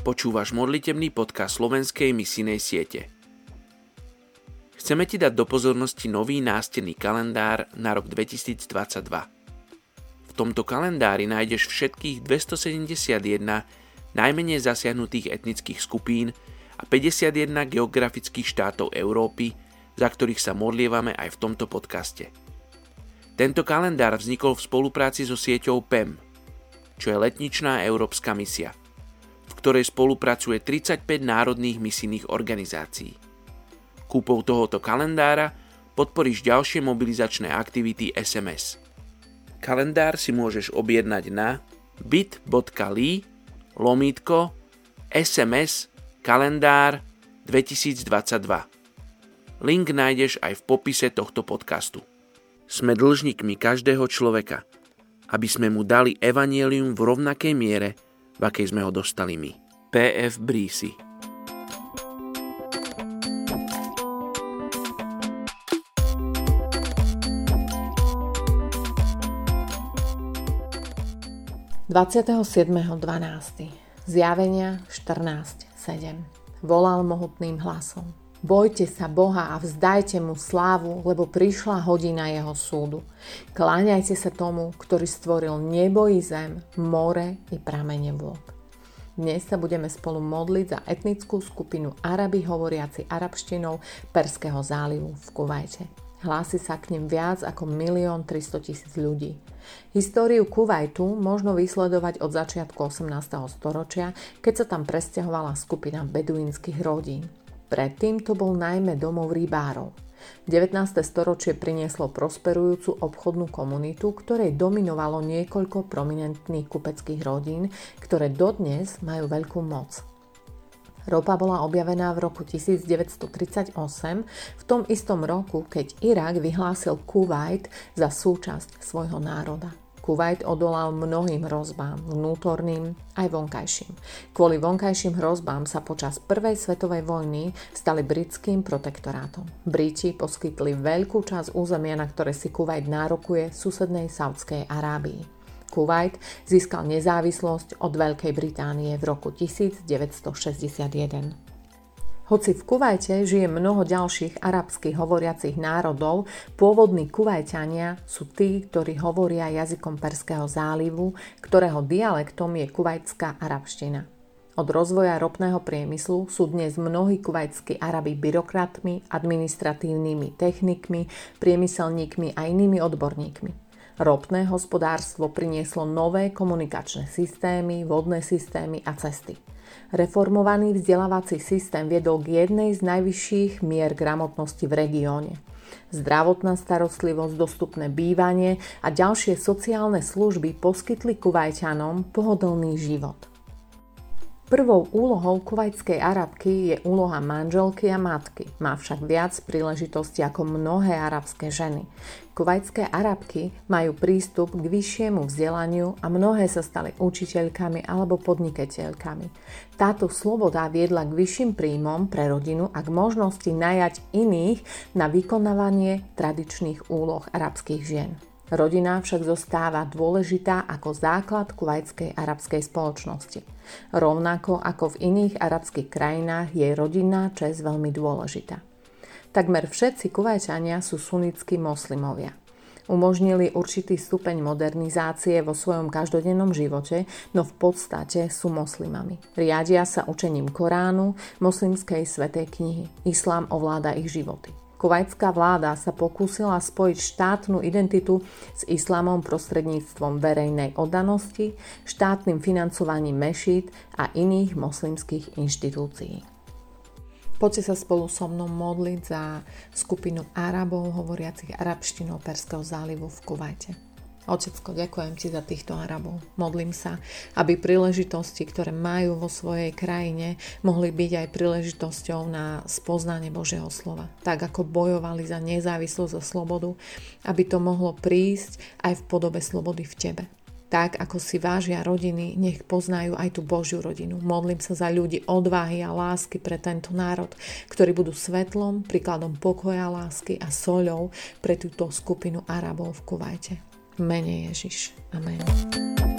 Počúvaš modlitebný podcast slovenskej misijnej siete. Chceme ti dať do pozornosti nový nástenný kalendár na rok 2022. V tomto kalendári nájdeš všetkých 271 najmenej zasiahnutých etnických skupín a 51 geografických štátov Európy, za ktorých sa modlievame aj v tomto podcaste. Tento kalendár vznikol v spolupráci so sieťou PEM, čo je letničná európska misia ktorej spolupracuje 35 národných misijných organizácií. Kúpou tohoto kalendára podporíš ďalšie mobilizačné aktivity SMS. Kalendár si môžeš objednať na bit.ly lomítko SMS kalendár 2022. Link nájdeš aj v popise tohto podcastu. Sme dlžníkmi každého človeka, aby sme mu dali evanielium v rovnakej miere, v akej sme ho dostali my. P.F. Brísi Zjavenia 14.7 Volal mohutným hlasom. Bojte sa Boha a vzdajte mu slávu, lebo prišla hodina jeho súdu. Kláňajte sa tomu, ktorý stvoril nebo i zem, more i pramene vôd. Dnes sa budeme spolu modliť za etnickú skupinu Araby hovoriaci arabštinou Perského zálivu v Kuvajte. Hlási sa k nim viac ako 1 300 tisíc ľudí. Históriu Kuwaitu možno vysledovať od začiatku 18. storočia, keď sa tam presťahovala skupina beduínskych rodín. Predtým to bol najmä domov rybárov. 19. storočie prinieslo prosperujúcu obchodnú komunitu, ktorej dominovalo niekoľko prominentných kupeckých rodín, ktoré dodnes majú veľkú moc. Ropa bola objavená v roku 1938, v tom istom roku, keď Irak vyhlásil Kuwait za súčasť svojho národa. Kuwait odolal mnohým hrozbám, vnútorným aj vonkajším. Kvôli vonkajším hrozbám sa počas Prvej svetovej vojny stali britským protektorátom. Briti poskytli veľkú časť územia, na ktoré si Kuwait nárokuje susednej Saudskej Arábii. Kuwait získal nezávislosť od Veľkej Británie v roku 1961. Hoci v Kuvajte žije mnoho ďalších arabských hovoriacich národov, pôvodní Kuvajťania sú tí, ktorí hovoria jazykom Perského zálivu, ktorého dialektom je kuvajská arabština. Od rozvoja ropného priemyslu sú dnes mnohí kuvajskí Arabi byrokratmi, administratívnymi technikmi, priemyselníkmi a inými odborníkmi. Ropné hospodárstvo prinieslo nové komunikačné systémy, vodné systémy a cesty. Reformovaný vzdelávací systém viedol k jednej z najvyšších mier gramotnosti v regióne. Zdravotná starostlivosť, dostupné bývanie a ďalšie sociálne služby poskytli Kuvajťanom pohodlný život. Prvou úlohou kuvajskej arabky je úloha manželky a matky. Má však viac príležitostí ako mnohé arabské ženy. Kuvajské arabky majú prístup k vyššiemu vzdelaniu a mnohé sa stali učiteľkami alebo podnikateľkami. Táto sloboda viedla k vyšším príjmom pre rodinu a k možnosti najať iných na vykonávanie tradičných úloh arabských žien. Rodina však zostáva dôležitá ako základ kuvajskej arabskej spoločnosti. Rovnako ako v iných arabských krajinách je rodinná čest veľmi dôležitá. Takmer všetci kuvajčania sú sunnickí moslimovia. Umožnili určitý stupeň modernizácie vo svojom každodennom živote, no v podstate sú moslimami. Riadia sa učením Koránu, moslimskej svetej knihy. Islám ovláda ich životy. Kuvajská vláda sa pokúsila spojiť štátnu identitu s islamom prostredníctvom verejnej oddanosti, štátnym financovaním mešít a iných moslimských inštitúcií. Poďte sa spolu so mnou modliť za skupinu Arabov hovoriacich arabštinou Perského zálivu v Kuvajte. Otecko, ďakujem ti za týchto Arabov. Modlím sa, aby príležitosti, ktoré majú vo svojej krajine, mohli byť aj príležitosťou na spoznanie Božieho slova. Tak ako bojovali za nezávislosť a slobodu, aby to mohlo prísť aj v podobe slobody v tebe. Tak ako si vážia rodiny, nech poznajú aj tú Božiu rodinu. Modlím sa za ľudí odvahy a lásky pre tento národ, ktorí budú svetlom, príkladom pokoja, lásky a soľou pre túto skupinu Arabov v Kuvajte mene Ježiš. Amen.